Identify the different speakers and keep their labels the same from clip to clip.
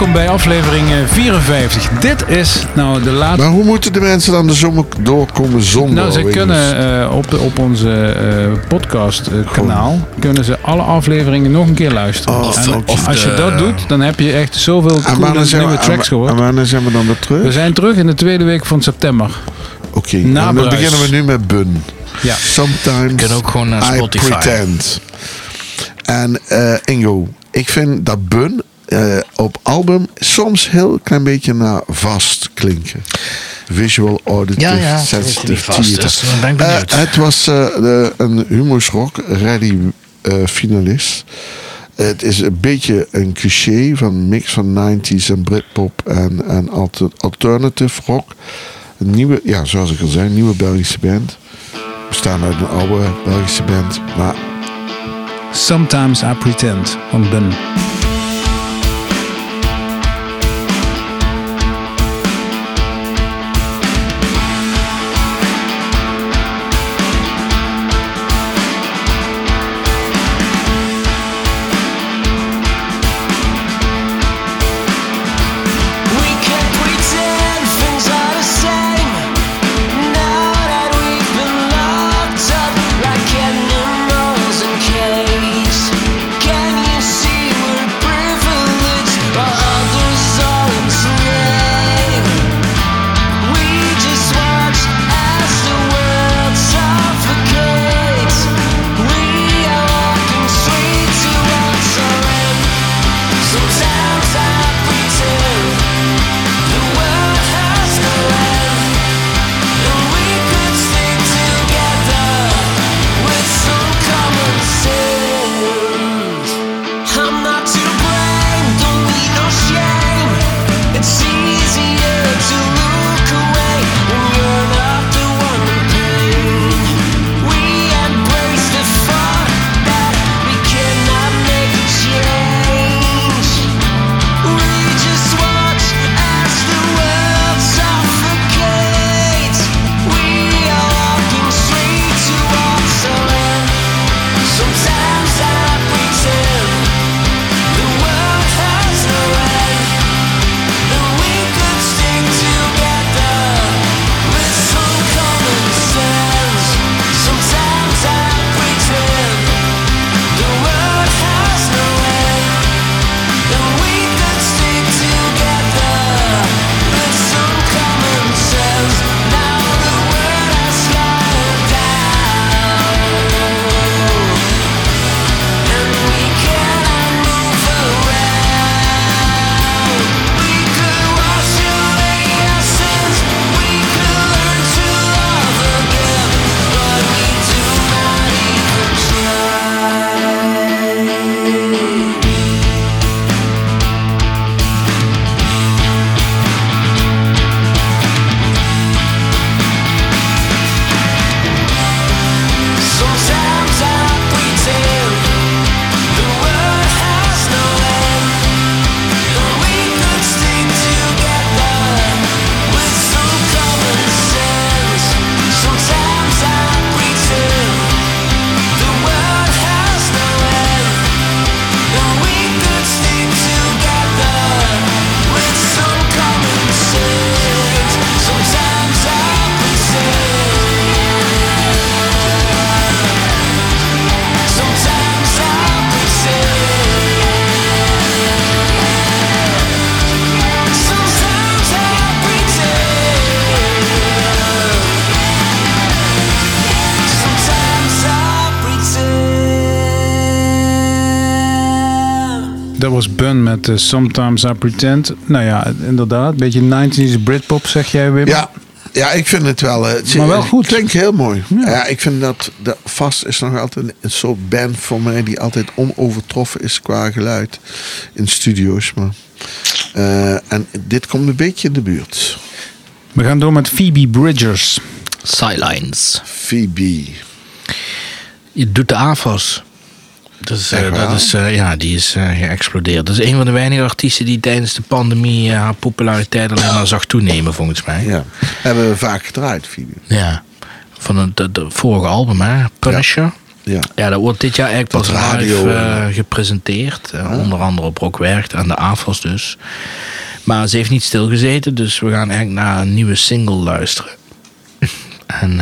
Speaker 1: Welkom bij aflevering eh, 54. Dit is nou de laatste.
Speaker 2: Maar hoe moeten de mensen dan de zomer doorkomen zonder
Speaker 1: Nou, ze kunnen eh, op, de, op onze eh, podcast eh, kanaal kunnen ze alle afleveringen nog een keer luisteren.
Speaker 2: Oh,
Speaker 1: en als je dat doet, dan heb je echt zoveel coole nieuwe tracks
Speaker 2: en,
Speaker 1: gehoord.
Speaker 2: en wanneer zijn we dan weer terug?
Speaker 1: We zijn terug in de tweede week van september.
Speaker 2: Oké, dan beginnen we nu met Bun.
Speaker 1: Ja.
Speaker 2: Sometimes
Speaker 3: kunnen ook gewoon naar
Speaker 2: I
Speaker 3: Spotify.
Speaker 2: pretend. En eh, Ingo, ik vind dat Bun eh, op album soms heel klein beetje naar vast klinken. Visual auditive
Speaker 3: Ja, ja,
Speaker 2: sensitive theater.
Speaker 3: ben ik
Speaker 2: Eh, het was eh, de, een Humus Rock Ready eh, finalist. Het is een beetje een cliché van een mix van 90s en Britpop en, en alter- alternative rock. Een nieuwe, ja, zoals ik al zei, een nieuwe Belgische band. We staan uit een oude Belgische band. Maar
Speaker 1: Sometimes I Pretend van Ben. Met eh, Sometimes I Pretend. Nou ja, inderdaad. Een beetje 90s Britpop, zeg jij, Wim?
Speaker 2: ja, ja, ik vind het wel. eh, Het
Speaker 1: Maar wel goed.
Speaker 2: klinkt heel mooi.
Speaker 1: Ja.
Speaker 2: Ja. ik vind dat, dat Vast is nog altijd een soort band voor mij die altijd onovertroffen is qua geluid in studio's. Maar, eh, en dit komt een beetje in de buurt.
Speaker 1: We gaan door met Phoebe Bridgers.
Speaker 3: Sidelines.
Speaker 2: Phoebe.
Speaker 3: Je doet de AFAS. Dat is, eh, eh, ja, die is eh, geëxplodeerd. Dat is een van de weinige artiesten die tijdens de pandemie haar populariteit alleen maar zag toenemen, volgens mij.
Speaker 2: Ja, hebben we vaak gedraaid, video.
Speaker 3: Ja, van het de, de, vorige album, hè? Punisher.
Speaker 2: Ja.
Speaker 4: Ja. dat wordt dit jaar
Speaker 2: echt
Speaker 4: pas
Speaker 2: radio,
Speaker 4: live gepresenteerd. Onder andere op Rock Werkt, aan de AFAS dus. Maar ze heeft niet stilgezeten, dus we gaan eigenlijk naar een nieuwe single luisteren. en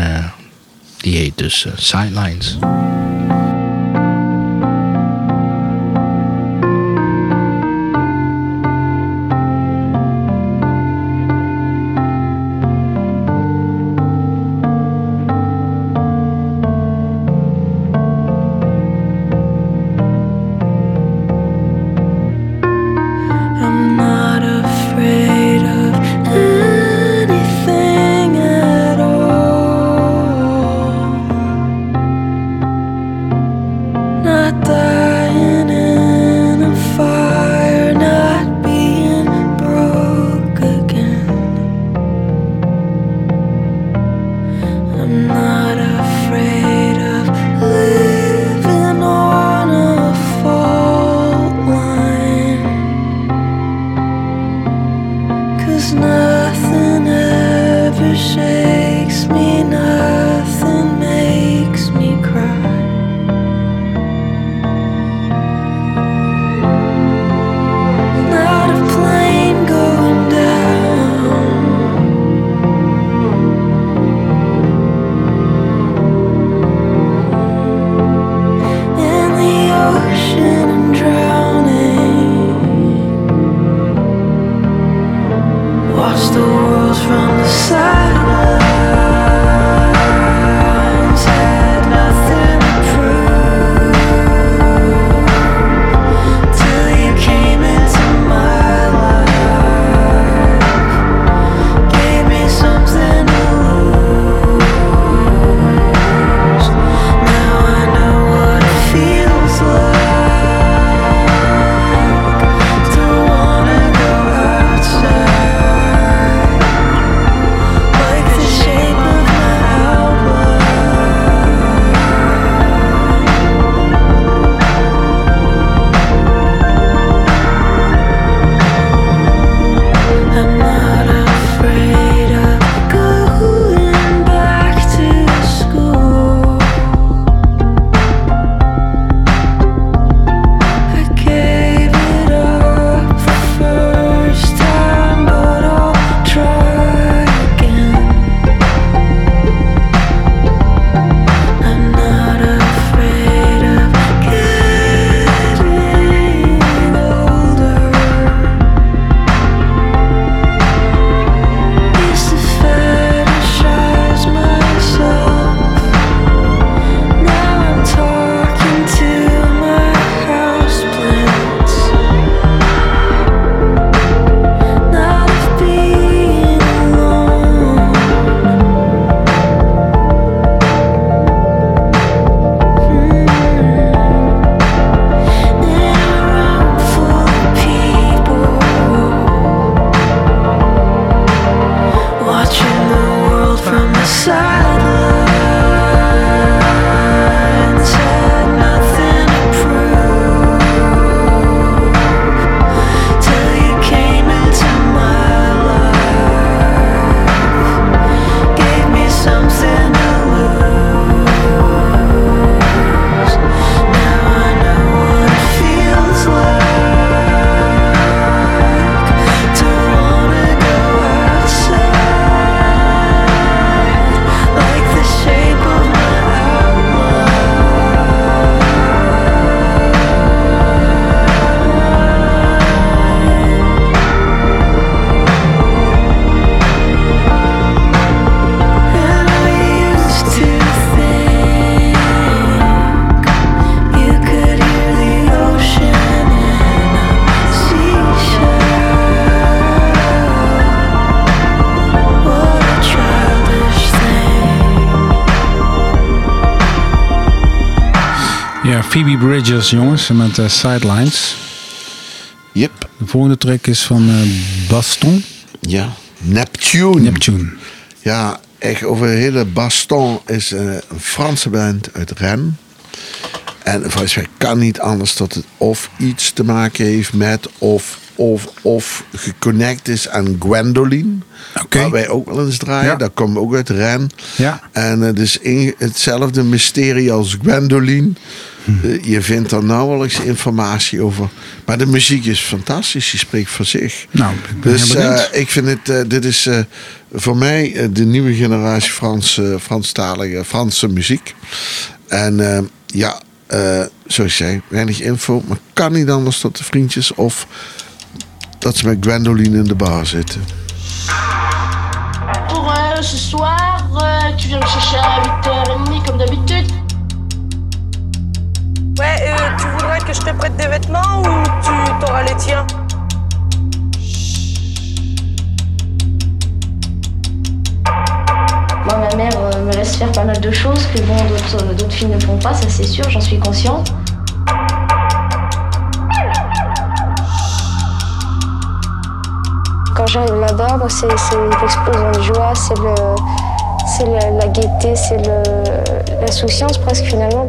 Speaker 4: die heet dus Sidelines.
Speaker 5: Jongens met eh, Sidelines.
Speaker 2: Yep.
Speaker 5: De volgende track is van eh, Baston.
Speaker 2: Ja, Neptune.
Speaker 5: Neptune.
Speaker 2: Ja, echt over de hele Baston is eh, een Franse band uit Rennes. En volgens mij kan niet anders dat het of iets te maken heeft met of, of, of geconnect is aan Gwendoline.
Speaker 5: Okay.
Speaker 2: Waar wij ook wel eens draaien.
Speaker 5: Ja.
Speaker 2: Daar komen ook uit Ren.
Speaker 5: Ja.
Speaker 2: En het is in hetzelfde mysterie als Gwendoline. Eh, je vindt er nauwelijks informatie over. Maar de muziek is fantastisch. Die spreekt voor zich.
Speaker 5: Nou, ik ben
Speaker 2: Dus eh, ik vind het, eh, dit is eh, voor mij de nieuwe generatie Frans, Franstalige Franse muziek. En ja, eh, zoals ik zei, weinig info. Maar kan niet anders dat de vriendjes of dat ze met Gwendoline in de bar zitten.
Speaker 6: Pour euh, ce soir, euh, tu viens me chercher à 8h30 comme d'habitude.
Speaker 7: Ouais, euh, tu voudrais que je te prête des vêtements ou tu t'auras les tiens
Speaker 6: Moi, ma mère euh, me laisse faire pas mal de choses que bon, d'autres euh, d'autres filles ne font pas, ça c'est sûr, j'en suis consciente.
Speaker 8: Quand j'arrive là-bas, moi, c'est c'est l'explosion de joie, c'est le, c'est le- la gaieté, c'est le- l'insouciance presque finalement.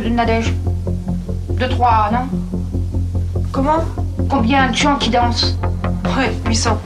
Speaker 7: De
Speaker 9: Nadège Deux, trois, non
Speaker 7: Comment
Speaker 9: Combien de gens qui dansent
Speaker 7: Ouais, 800.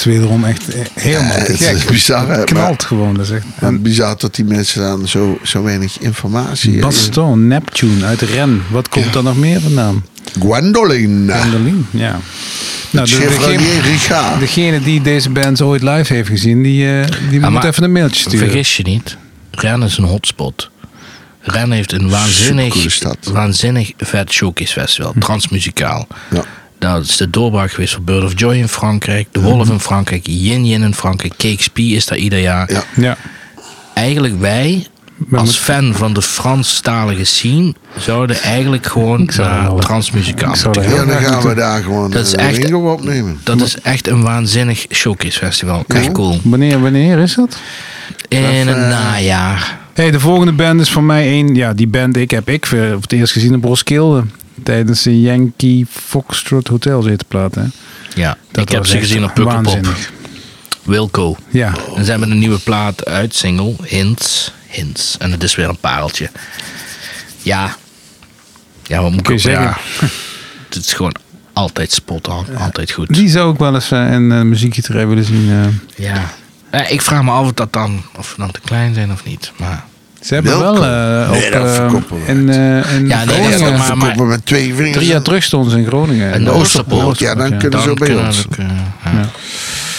Speaker 5: Is wederom echt helemaal
Speaker 2: Ja,
Speaker 5: te
Speaker 2: het is bizar, hè,
Speaker 5: Het knalt
Speaker 2: maar-
Speaker 5: gewoon. Dat is echt...
Speaker 2: En bizar dat die mensen dan zo, zo weinig informatie hebben.
Speaker 5: Baston, Neptune uit Ren. Wat komt er nog meer vandaan?
Speaker 2: Gwendoline.
Speaker 5: Gwendoline, ja. Nou, de-
Speaker 2: Chevalier
Speaker 5: degene, degene die deze band ooit live heeft gezien, die, eh, die moet even een mailtje sturen.
Speaker 3: Vergis je niet, Ren is een hotspot. Ren heeft een waanzinnig, waanzinnig vet showcase festival, transmuzikaal.
Speaker 2: Ja.
Speaker 3: Dat is de doorbraak geweest voor Bird of Joy in Frankrijk, De Wolf in Frankrijk, Yin Yin in Frankrijk, Cakespie is daar ieder jaar.
Speaker 2: Ja.
Speaker 5: Ja.
Speaker 3: Eigenlijk wij, als fan van de Franstalige scene, zouden eigenlijk gewoon naar moeten
Speaker 5: er
Speaker 3: gaan.
Speaker 2: Ja, dan gaan we daar gewoon
Speaker 3: Dat is
Speaker 2: eh,
Speaker 3: echt-
Speaker 2: opnemen.
Speaker 3: Dat is echt een waanzinnig showcase festival. Echt cool.
Speaker 5: Wanneer, wanneer is dat?
Speaker 3: In het
Speaker 2: eh,
Speaker 3: najaar.
Speaker 5: Hey, de volgende band is voor mij één. Ja, die band ik heb ik voor het eerst gezien op Roskilde. Tijdens de Yankee Foxtrot Hotel zitten platen.
Speaker 3: Ja,
Speaker 5: Dat
Speaker 3: ik heb ze gezien op Pukkelpop. Wilco.
Speaker 5: Ja.
Speaker 3: En ze hebben een nieuwe plaat uit, single, Hints. Hints. En het is weer een pareltje. Ja. Ja, wat moet ik
Speaker 5: Kun zeggen.
Speaker 3: Ja. Het is gewoon altijd spot on. Altijd goed.
Speaker 5: Die zou ik wel eens eh, in uh, muziekje willen zien. eh.
Speaker 3: Ja. Ja, ik vraag me af of dat dan, of we dan te klein zijn of niet. Maar
Speaker 5: Ze hebben
Speaker 2: Welkom.
Speaker 5: wel eh,
Speaker 2: Nee,
Speaker 5: op,
Speaker 2: dat
Speaker 5: eh,
Speaker 2: verkopen we.
Speaker 5: in, eh, in
Speaker 3: Ja, nee, dat
Speaker 5: Groningen.
Speaker 2: Ja,
Speaker 3: maar-
Speaker 2: maar, verkopen met twee vingers.
Speaker 5: Drie jaar terug stonden ze in Groningen.
Speaker 3: En de Oosterpoort.
Speaker 2: Ja, dan kunnen
Speaker 3: dan
Speaker 2: ze ook bij
Speaker 3: kunnen
Speaker 2: ons.
Speaker 3: we ook, eh, ja.
Speaker 5: Ja.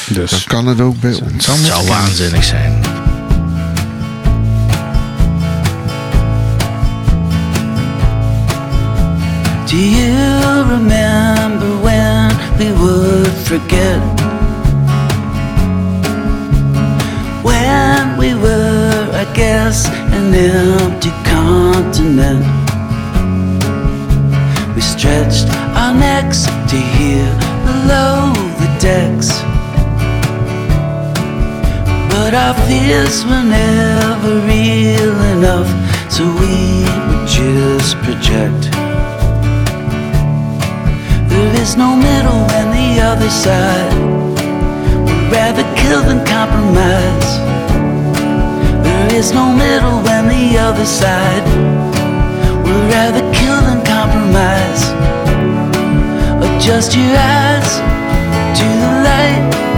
Speaker 5: Dus.
Speaker 2: Dan kan het ook bij ons.
Speaker 5: Het zou
Speaker 3: waanzinnig zijn.
Speaker 10: Do you remember when we would forget? When we were, I guess, an empty continent. We stretched our necks to here below the decks. But our fears were never real enough, so we would just project. There is no middle and the other side. We'd rather kill than compromise. There is no middle and the other side. We'd rather kill than compromise. Adjust your eyes to the light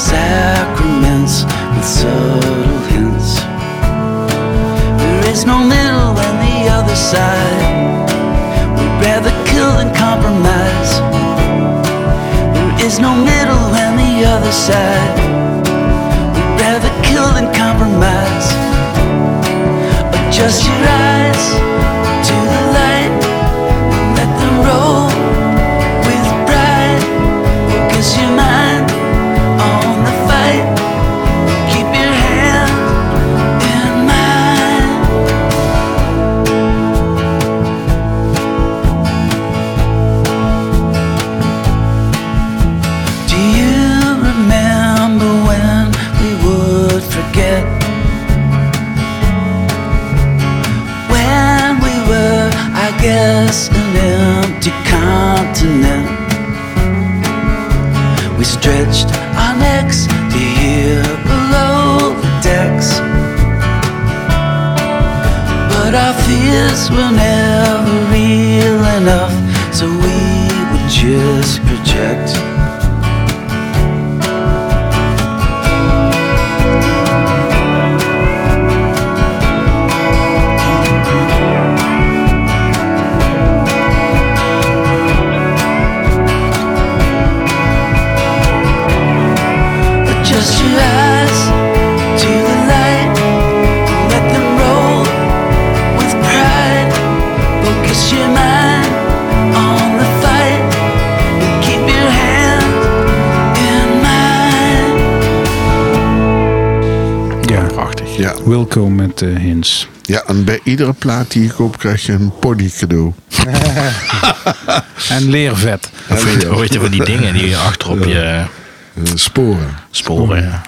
Speaker 10: sacraments with subtle hints, there is no middle and the other side. We'd rather kill than compromise. There is no middle and the other side. Guess, an empty continent. We stretched our necks to hear below the decks. But our fears were never real enough, so we would just project.
Speaker 5: Wilco met eh hints.
Speaker 2: Ja, en bij iedere plaat die je koopt krijg je een pony cadeau.
Speaker 5: En leervet.
Speaker 3: Hoe heet je van die dingen die je achter op je
Speaker 2: Eh, sporen.
Speaker 3: sporen. ja.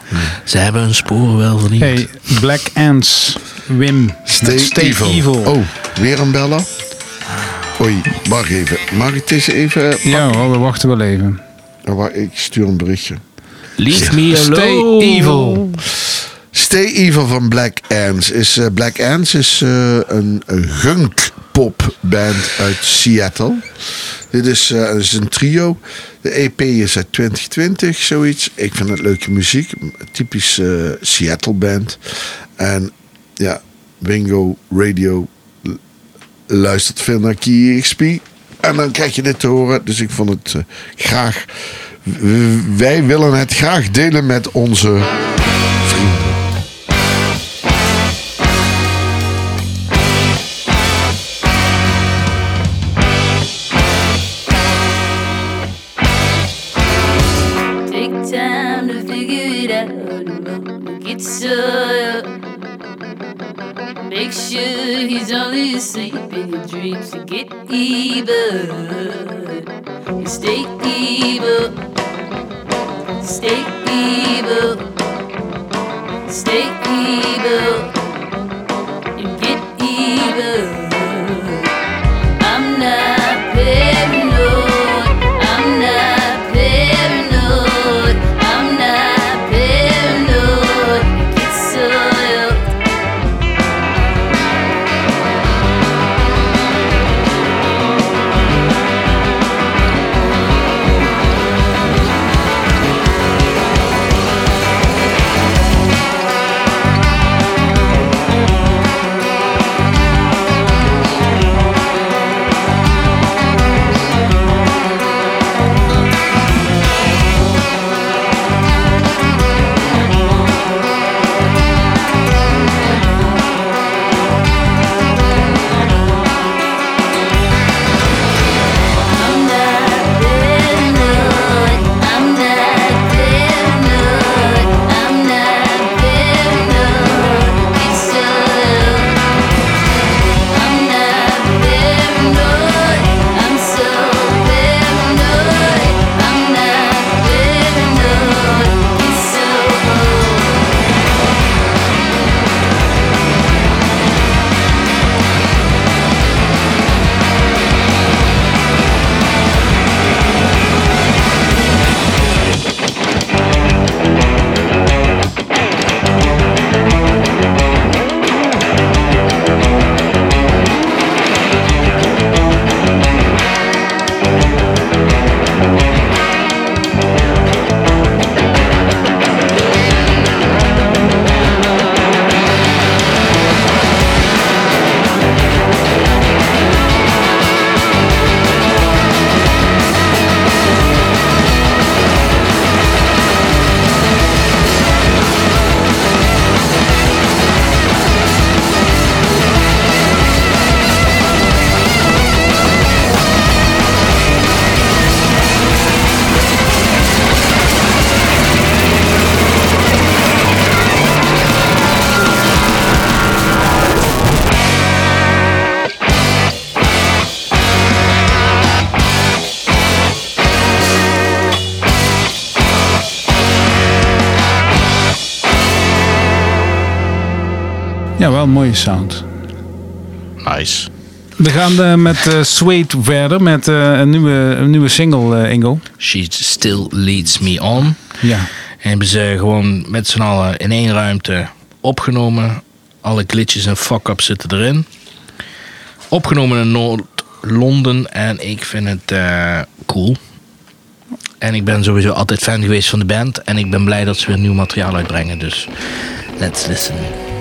Speaker 3: Ze hebben hun sporen wel verdiend.
Speaker 5: Hey, Black Ants. Wim.
Speaker 2: Stay,
Speaker 5: Stay
Speaker 2: evil.
Speaker 5: Evil.
Speaker 2: Oh, weer een beller? Oei, wacht even. Mag ik deze even...
Speaker 5: Ja hoor, we wachten wel even.
Speaker 2: Oh, ik stuur een berichtje.
Speaker 3: Leave me
Speaker 5: Stay
Speaker 3: alone.
Speaker 5: Evil.
Speaker 2: Stay Evil van Black Ants. Is, eh, Black Ants is eh, een, een gunk pop band uit Seattle. Dit is, eh, is een trio. De EP is uit 2020, zoiets. Ik vind het leuke muziek. Typisch Seattle band. En ja, Wingo Radio luistert veel naar KeyXP. En dan krijg je dit te horen. Dus ik vond het graag... Wij willen het graag delen met onze
Speaker 11: to get
Speaker 5: We gaan eh, met eh Sweet verder met eh, een, nieuwe, een nieuwe single, Ingo.
Speaker 3: She still leads me on.
Speaker 5: Ja.
Speaker 3: En hebben ze gewoon met z'n allen in één ruimte opgenomen. Alle glitches en fuck-ups zitten erin. Opgenomen in Noord-Londen en ik vind het cool. En ik ben sowieso altijd fan geweest van de band. En ik ben blij dat ze weer nieuw materiaal uitbrengen. Dus let's listen.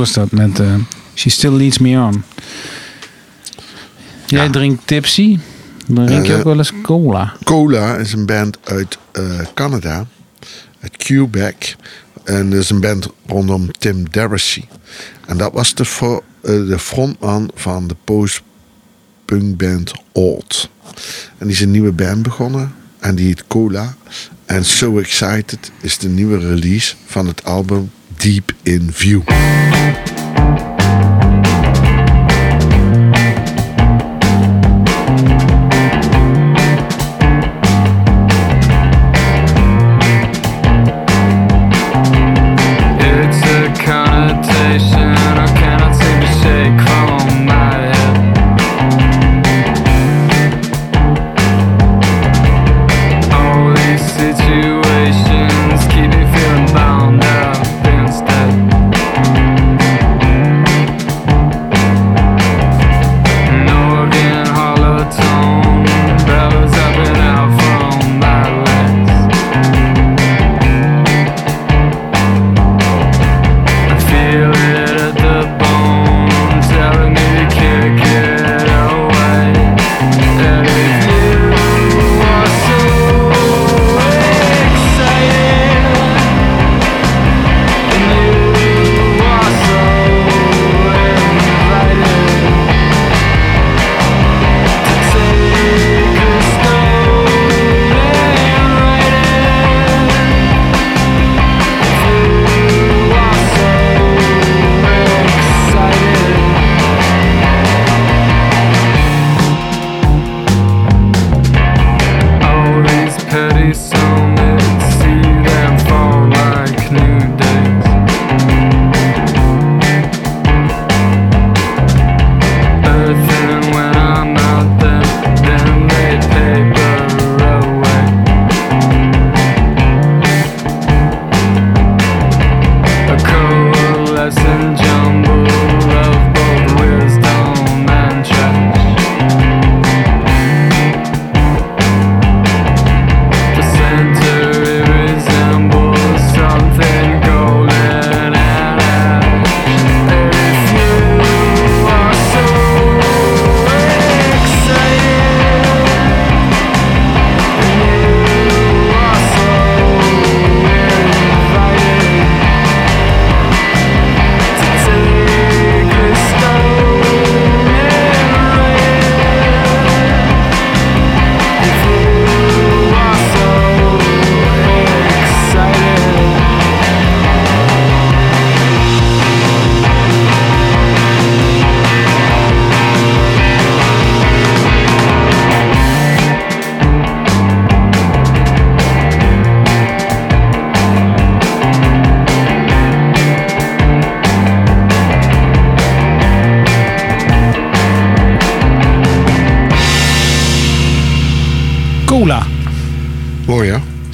Speaker 12: was
Speaker 5: dat met eh, She Still Leads Me On. Jij ja. drinkt Tipsy. Dan drink je
Speaker 2: eh,
Speaker 5: ook wel eens cola.
Speaker 2: Cola is een band uit eh, Canada. Uit Quebec. En dat is een band rondom Tim Derishy. En dat was de, de frontman van de post-punkband Old. En die is een nieuwe band begonnen. En die heet Cola. En So Excited is de nieuwe release van het album deep in view.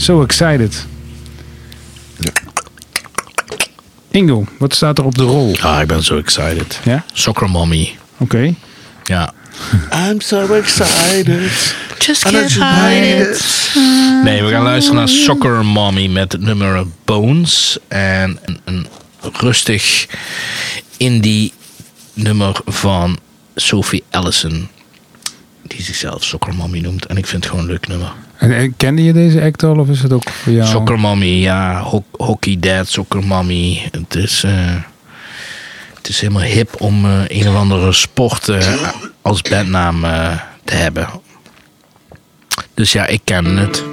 Speaker 5: So excited. Ingo, wat staat er op de rol?
Speaker 13: Ah, ik ben zo excited.
Speaker 5: Ja?
Speaker 13: Soccer Mommy.
Speaker 5: Oké.
Speaker 13: Ja.
Speaker 2: I'm so excited.
Speaker 13: Just
Speaker 2: can't hide it.
Speaker 13: Nee, we gaan luisteren naar Soccer Mommy met het nummer Bones. En een, een rustig indie nummer van Sophie Allison. Die zichzelf Soccer Mommy noemt. En ik vind het gewoon een leuk nummer.
Speaker 5: En, en kende je deze act al of is het ook voor jou?
Speaker 13: Soccer Mommy, ja. Ho- hockey Dad, Soccer Mommy. Het is, eh, het is helemaal hip om eh, een of andere sport eh, als bandnaam te hebben. Dus ja, ik ken het.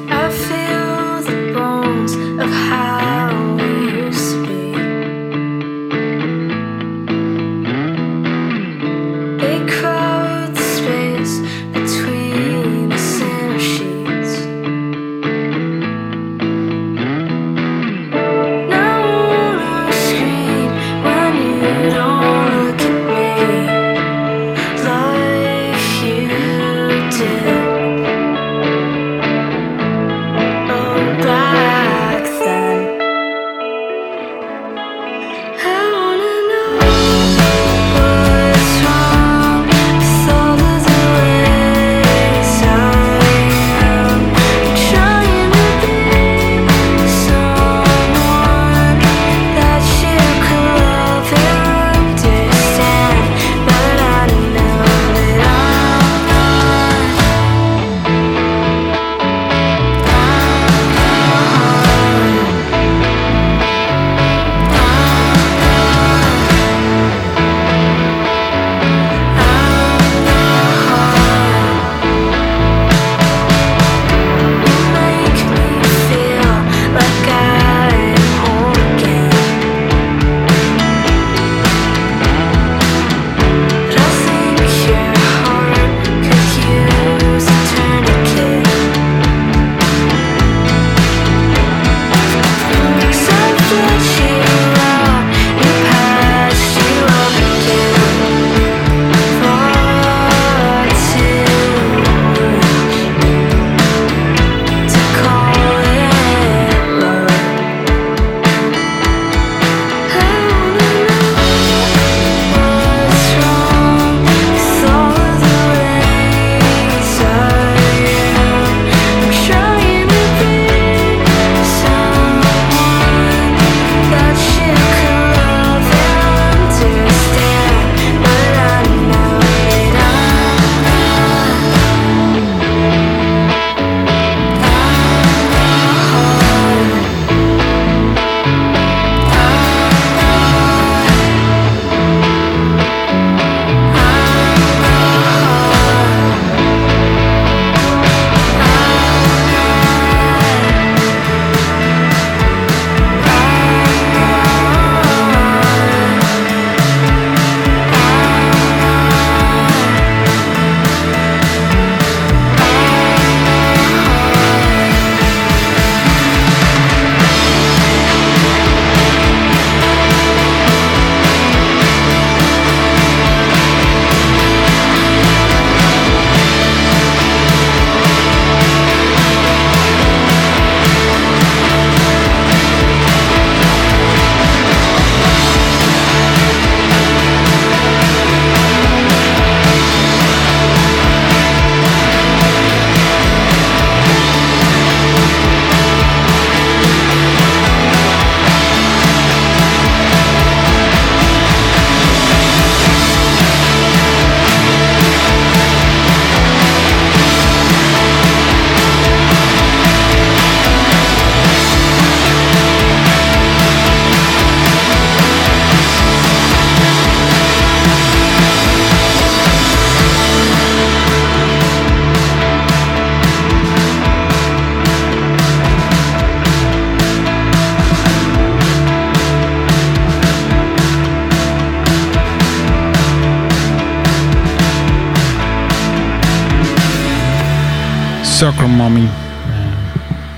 Speaker 5: Soccer Mommy. eh,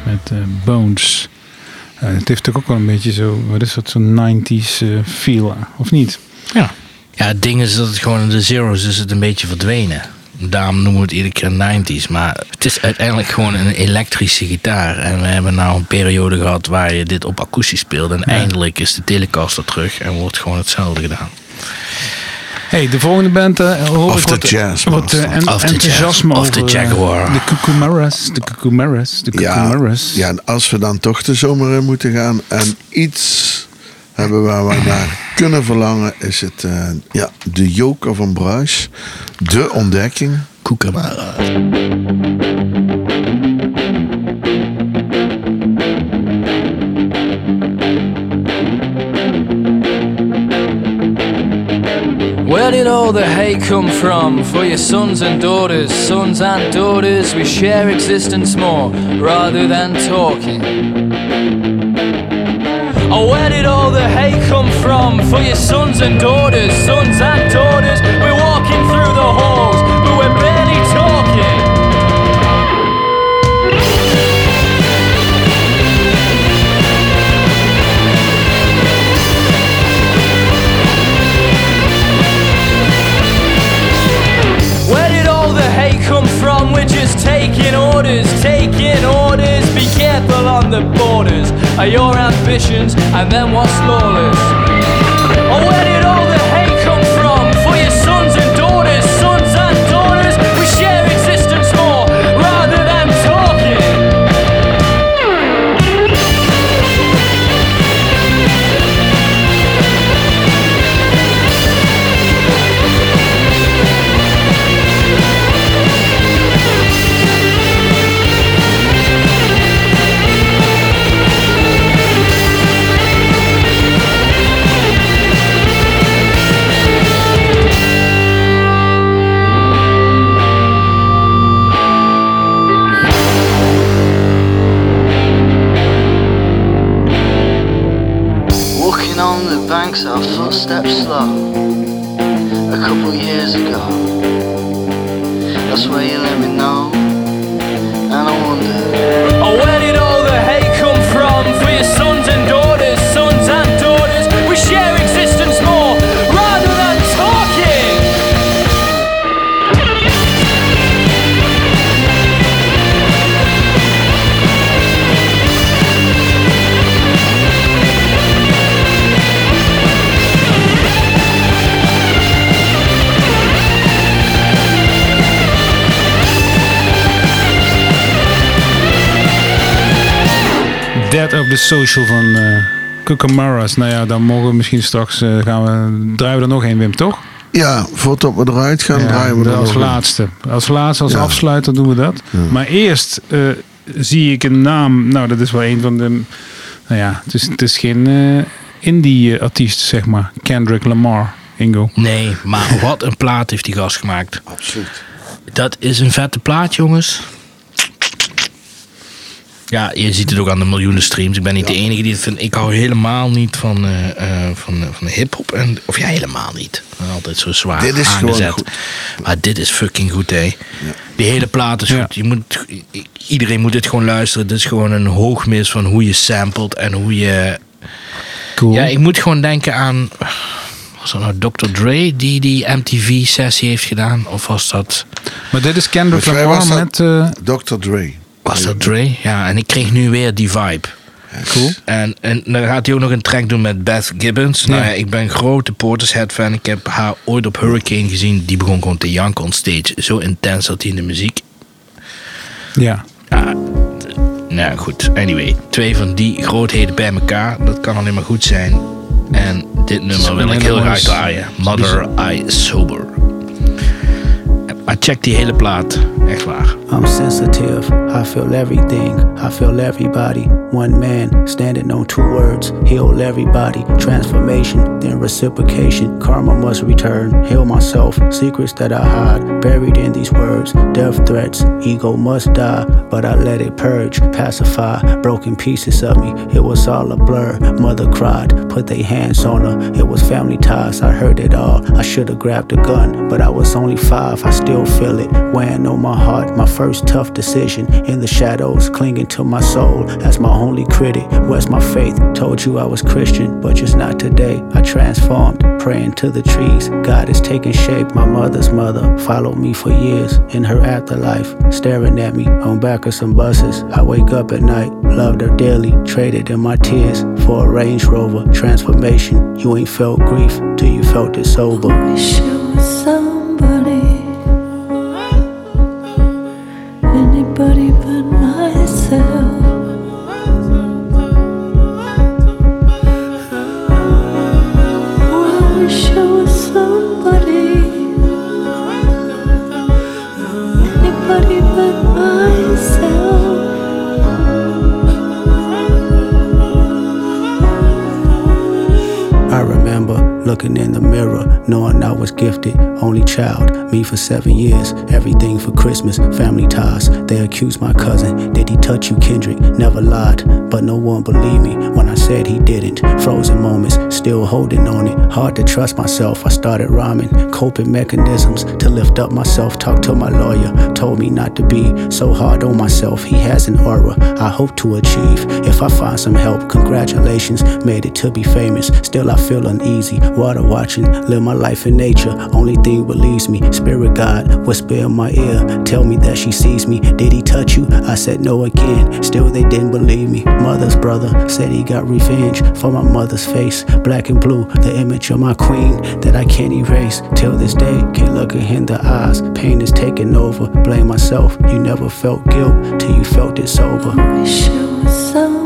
Speaker 5: met eh, Bones. Eh, het heeft natuurlijk ook wel een beetje zo, wat is dat, zo'n 90s eh, feel, of niet?
Speaker 13: Ja. Ja, het ding is dat het gewoon in de zeros is het een beetje verdwenen.
Speaker 3: Daarom noemen we het iedere keer 90s. Maar het is uiteindelijk gewoon een elektrische gitaar. En we hebben nou een periode gehad waar je dit op akoestisch speelde. En eindelijk is de Telecaster terug en wordt gewoon hetzelfde gedaan.
Speaker 5: Hey, de volgende band eh, hoor
Speaker 2: Of
Speaker 5: ik
Speaker 2: the
Speaker 5: wat,
Speaker 2: Jazz
Speaker 5: eh,
Speaker 2: dat.
Speaker 5: en-
Speaker 3: Of the
Speaker 5: enthousiasme
Speaker 3: Jazz, of the
Speaker 5: over, eh,
Speaker 3: Jaguar.
Speaker 5: de Cucumaras, de Cucumaras, de
Speaker 2: Ja,
Speaker 5: Cucumaras.
Speaker 2: ja, en als we dan toch de zomer in moeten gaan en iets hebben waar we naar kunnen verlangen, is het eh, ja, de Joker van Bruis. De ontdekking.
Speaker 3: Kookaburra.
Speaker 14: Did all the hate come from? For your sons and daughters, sons and daughters, we share existence more rather than talking. Oh, where did all the hate come from? For your sons and daughters, sons and daughters,
Speaker 5: Dead of the Social van eh Cucumaras. Nou ja, dan mogen we misschien straks eh, gaan we, draaien we er nog één, Wim, toch?
Speaker 2: Ja, voordat we eruit gaan,
Speaker 5: Ja,
Speaker 2: draaien we
Speaker 5: de-
Speaker 2: er
Speaker 5: als
Speaker 2: nog een.
Speaker 5: laatste. Als laatste, als
Speaker 2: Ja.
Speaker 5: afsluiter doen we dat. Maar eerst eh, zie ik een naam. Nou, dat is wel een van de. Nou ja, het is, het is geen eh, indie-artiest, zeg maar. Kendrick Lamar, Ingo.
Speaker 3: Nee, maar wat een plaat heeft die gast gemaakt.
Speaker 2: Absoluut.
Speaker 3: Dat is een vette plaat, jongens. Ja, je ziet het ook aan de miljoenen streams. Ik ben niet de enige die het vindt. Ik hou helemaal niet van, eh, eh, van, eh, van hip-hop. en- Of ja, helemaal niet. Altijd zo zwaar
Speaker 2: Dit is gewoon
Speaker 3: aangezet.
Speaker 2: goed.
Speaker 3: Maar dit is fucking goed, hè. Die hele plaat is goed. Je moet, iedereen moet dit gewoon luisteren. Dit is gewoon een hoogmis van hoe je samplet en hoe je...
Speaker 5: Cool.
Speaker 3: Ja, ik moet gewoon denken aan... Was dat nou Dr. Dre die die MTV-sessie heeft gedaan? Of was dat...
Speaker 5: Maar dit is Kendrick Lamar met... eh,
Speaker 2: Dr. Dre.
Speaker 3: Was dat Dre? Ja, en ik kreeg nu weer die vibe.
Speaker 5: Cool.
Speaker 3: En, en dan gaat hij ook nog een track doen met Beth Gibbons. Nou
Speaker 5: Ja.
Speaker 3: ja, ik ben een grote Portishead fan. Ik heb haar ooit op Hurricane gezien. Die begon gewoon te janken on stage. Zo intens zat hij in de muziek.
Speaker 5: ja.
Speaker 3: Nou goed, anyway. Twee van die grootheden bij elkaar. Dat kan alleen maar goed zijn. En dit nummer wil ik heel graag draaien. Mother I Sober. Maar check die hele plaat. Echt waar.
Speaker 15: I'm sensitive, I feel everything, I feel everybody. One man, standing on two words, heal everybody. Transformation, then reciprocation, karma must return. Heal myself, secrets that I hide, buried in these words. Death threats, ego must die, but I let it purge, pacify. Broken pieces of me, it was all a blur. Mother cried, put their hands on her, it was family ties, I heard it all. I should have grabbed a gun, but I was only five, I still feel it weighing on my heart. My first tough decision in the shadows, clinging to my soul as my only critic. Where's my faith? Told you I was Christian, but just not today. I transformed, praying to the trees. God is taking shape. My mother's mother followed me for years in her afterlife, staring at me on back of some buses. I wake up at night, loved her dearly, traded in my tears for a Range Rover transformation. You ain't felt grief till you felt it sober. Knowing I was gifted, only child, me for seven years, everything for Christmas, family ties. They accused my cousin, did he touch you, Kendrick? Never lied, but no one believed me when I said he didn't. Frozen moments, still holding on it. Hard to trust myself, I started rhyming, coping mechanisms to lift up myself. Talked to my lawyer, told me not to be so hard on myself. He has an aura I hope to achieve. If I find some help, congratulations, made it to be famous. Still, I feel uneasy. Water watching, live my life in nature. Only thing believes me, spirit God, whisper in my ear, tell me that she sees me. Did he touch you? I said no again. Still, they didn't believe me. Mother's brother said he got revenge for my mother's face. Black and blue, the image of my queen that I can't erase. Till this day, can't look her in the eyes. Pain is taking over. Blame myself. You never felt guilt till you felt it sober.
Speaker 11: Wish it was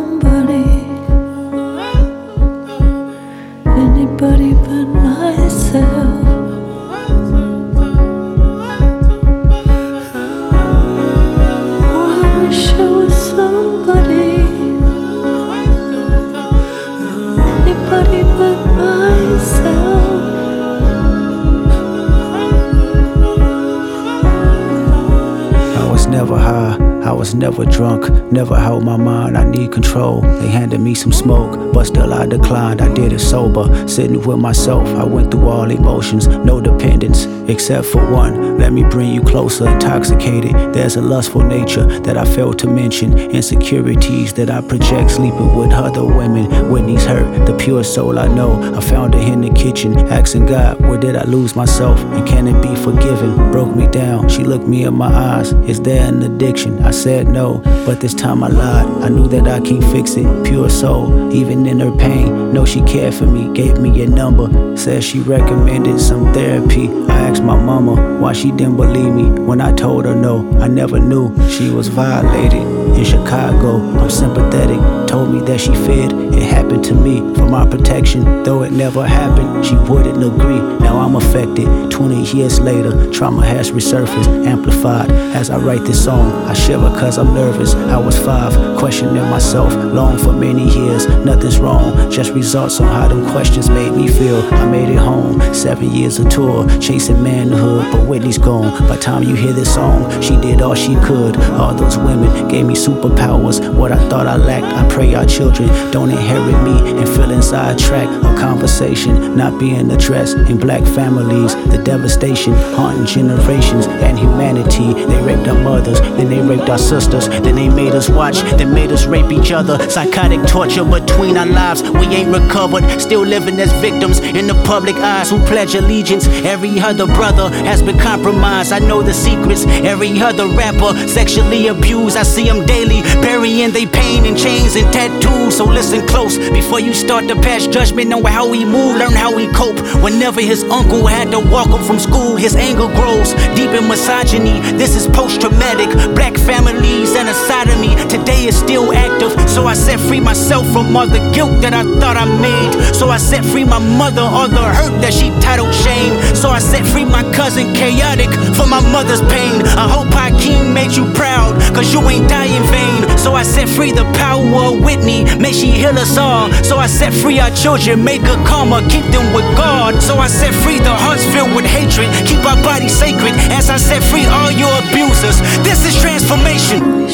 Speaker 15: need control. They handed me some smoke, but still I declined, I did it sober. Sitting with myself, I went through all emotions, no dependence, except for one. Let me bring you closer, intoxicated. There's a lustful nature that I failed to mention, insecurities that I project, sleeping with other women. Whitney's hurt, the pure soul I know. I found her in the kitchen, asking God, where did I lose myself? And can it be forgiven? Broke me down, she looked me in my eyes. Is there an addiction? I said no, but this time I lied. I knew that I can't fix it. Pure soul, even in her pain. Know she cared for me, gave me a number. Said she recommended some therapy. I asked my mama why she didn't believe me when I told her no. I never knew she was violated. In Chicago, I'm sympathetic. Told me that she feared it happened to me for my protection. Though it never happened, she wouldn't agree. Now I'm affected. 20 years later, trauma has resurfaced, amplified. As I write this song, I shiver cause I'm nervous. I was five, questioning myself, long for many years. Nothing's wrong, just results on how them questions made me feel. I made it home, seven years of tour, chasing manhood, but Whitney's gone. By time you hear this song, she did all she could. All those women gave me superpowers. What I thought I lacked, I pray our children don't inherit me and feeling sidetracked. A conversation not being addressed in black families. The devastation haunting generations and humanity. They raped our mothers, then they raped our sisters, then they made us watch, then made us rape each other. Psychotic torture between our lives. We ain't recovered, still living as victims in the public eyes who pledge allegiance. Every other brother has been compromised. I know the secrets. Every other rapper sexually abused. I see them daily, burying they pain in chains and tattoos. So listen close before you start to pass judgment on how he move, learn how he cope. Whenever his uncle had to walk him from school, his anger grows deep in misogyny. This is post-traumatic. Black families and a me today is still active. So I set free myself from all the guilt that I thought I made. So I set free my mother, all the hurt that she titled shame. So I set free my cousin chaotic for my mother's pain. I hope Hakeem made you proud, cause you ain't die in vain. So I set free the power of Whitney, may she heal us all. So I set free our children, make good karma, keep them with God. So I set free the hearts filled with hatred, keep our bodies sacred. As I set free all your abusers, this is transformation.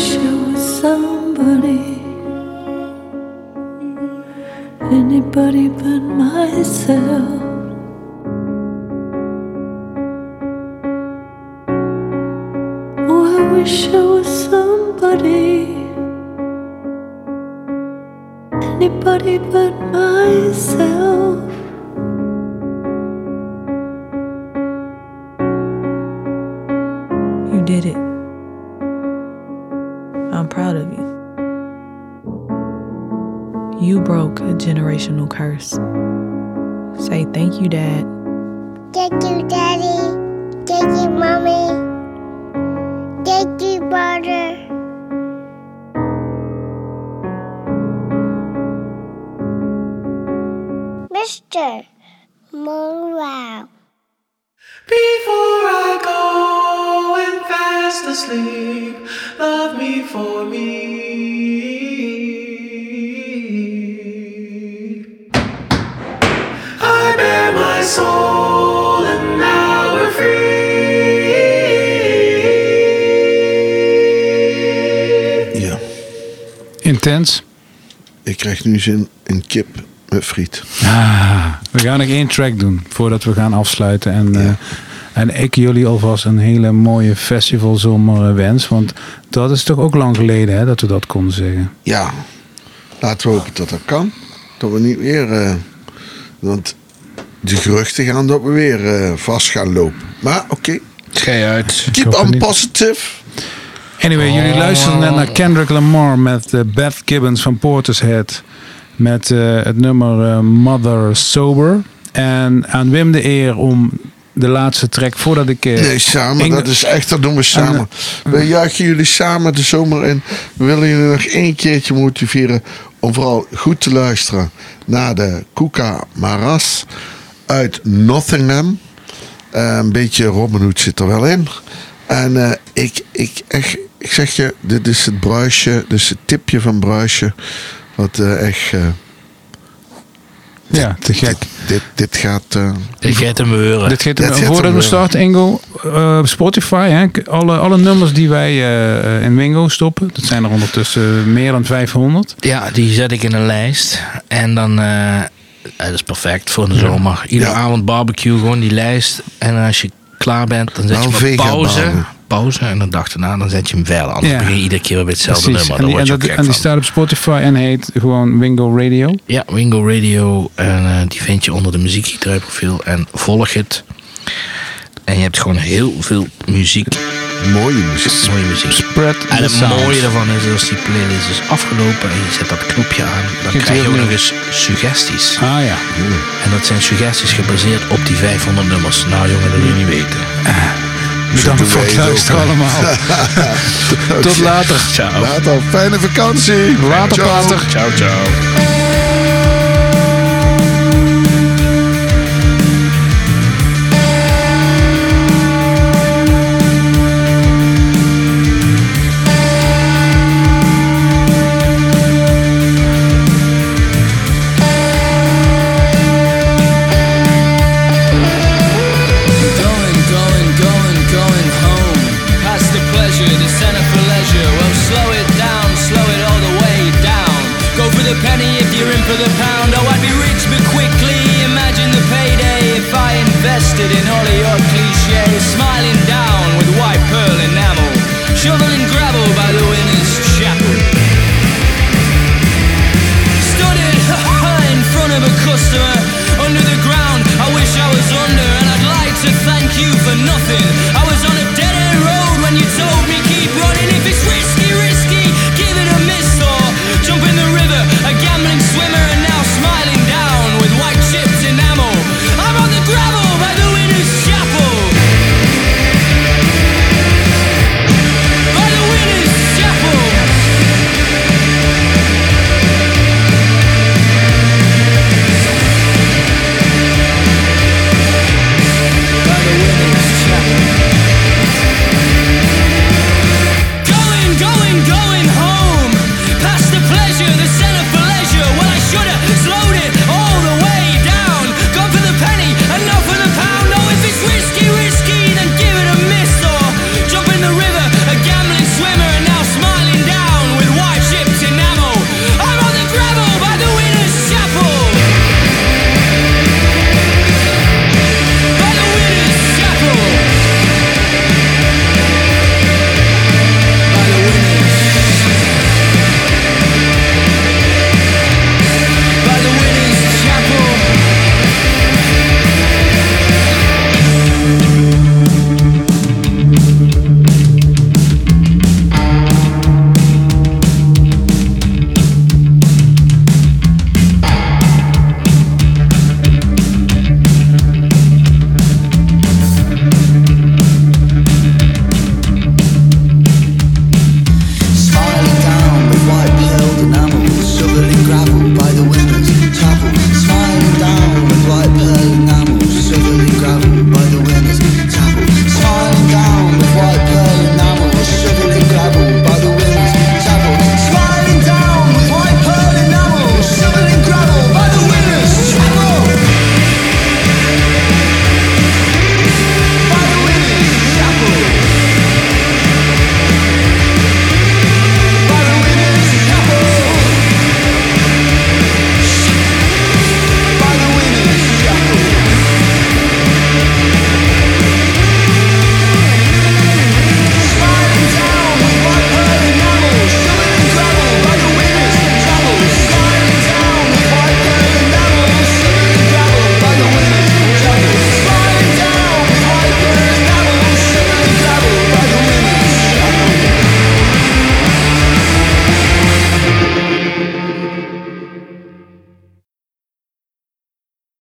Speaker 11: Anybody but myself. Oh, I wish I was somebody. anybody but myself.
Speaker 16: Curse. Say thank you, Dad.
Speaker 17: Thank you, Daddy. Thank you, Mommy. Thank you, brother. Mr. Morale.
Speaker 18: Before I go and fast asleep, love me for me. Soul and now we're free.
Speaker 2: Ja.
Speaker 5: Intens.
Speaker 2: Ik krijg nu zin in kip met friet.
Speaker 5: Ah, we gaan nog één track doen voordat we gaan afsluiten. En, eh, en ik jullie alvast een hele mooie festivalzomer wens. Want dat is toch ook lang geleden hè, dat we dat konden zeggen.
Speaker 2: Ja, laten we hopen dat dat kan. Dat we niet weer. eh, want de geruchten gaan dat we weer eh, vast gaan lopen. Maar oké.
Speaker 3: Schei uit.
Speaker 2: Keep on positive.
Speaker 5: Anyway, jullie
Speaker 2: Oh.
Speaker 5: luisteren net naar Kendrick Lamar met eh, Beth Gibbons van Portishead. Met eh, het nummer Mother Sober. En aan Wim de eer om de laatste track voordat ik... eh,
Speaker 2: Nee, samen.
Speaker 5: Inge-
Speaker 2: Dat is echt, dat doen we samen. We juichen jullie samen de zomer in. We willen jullie nog één keertje motiveren om vooral goed te luisteren naar de Kuka Maras uit Nottingham. Eh, een beetje Robin Hood zit er wel in. En eh, ik, ik, echt, ik zeg je, dit is het bruisje, dus het tipje van bruisje. Wat eh, echt. eh,
Speaker 5: Ja, te gek.
Speaker 2: Dit, dit gaat. eh,
Speaker 3: Dit gaat hem beuren.
Speaker 5: Dit gaat
Speaker 2: Dit gaat
Speaker 5: voordat
Speaker 2: hem
Speaker 5: we starten, Ingo, Spotify, hè, alle, alle nummers die wij eh, in Wingo stoppen, dat zijn er ondertussen meer dan 500.
Speaker 3: Ja, die zet ik in een lijst. En dan, eh, dat is perfect voor de zomer. Iedere avond barbecue, gewoon die lijst. En als je klaar bent, dan zet
Speaker 2: Nou,
Speaker 3: je hem op pauze. Pauze. En dan dacht daarna, dan zet je hem verder. Anders
Speaker 5: Ja.
Speaker 3: begin je iedere keer weer bij hetzelfde
Speaker 5: Precies.
Speaker 3: nummer.
Speaker 5: En
Speaker 3: Daar
Speaker 5: die,
Speaker 3: word
Speaker 5: en,
Speaker 3: je ook
Speaker 5: dat,
Speaker 3: gek
Speaker 5: en die
Speaker 3: van.
Speaker 5: staat op Spotify en heet gewoon Wingo Radio.
Speaker 3: Ja, Wingo Radio. En eh, die vind je onder de muziekgieterij profiel. En volg het. En je hebt gewoon heel veel muziek.
Speaker 2: Mooie muziek.
Speaker 3: Mooie muziek.
Speaker 5: Spread
Speaker 3: En het
Speaker 5: sound.
Speaker 3: mooie daarvan is, als die playlist is afgelopen en je zet dat knopje aan, dan krijg je ook nog eens suggesties.
Speaker 5: Ah ja.
Speaker 3: En dat zijn suggesties gebaseerd op die 500 nummers. Nou jongen, dat wil je niet weten.
Speaker 5: Bedankt voor het luisteren allemaal. Tot later.
Speaker 3: Ciao.
Speaker 2: Later, fijne vakantie.
Speaker 5: Later,
Speaker 2: Ciao.
Speaker 5: Pater.
Speaker 3: Ciao, ciao.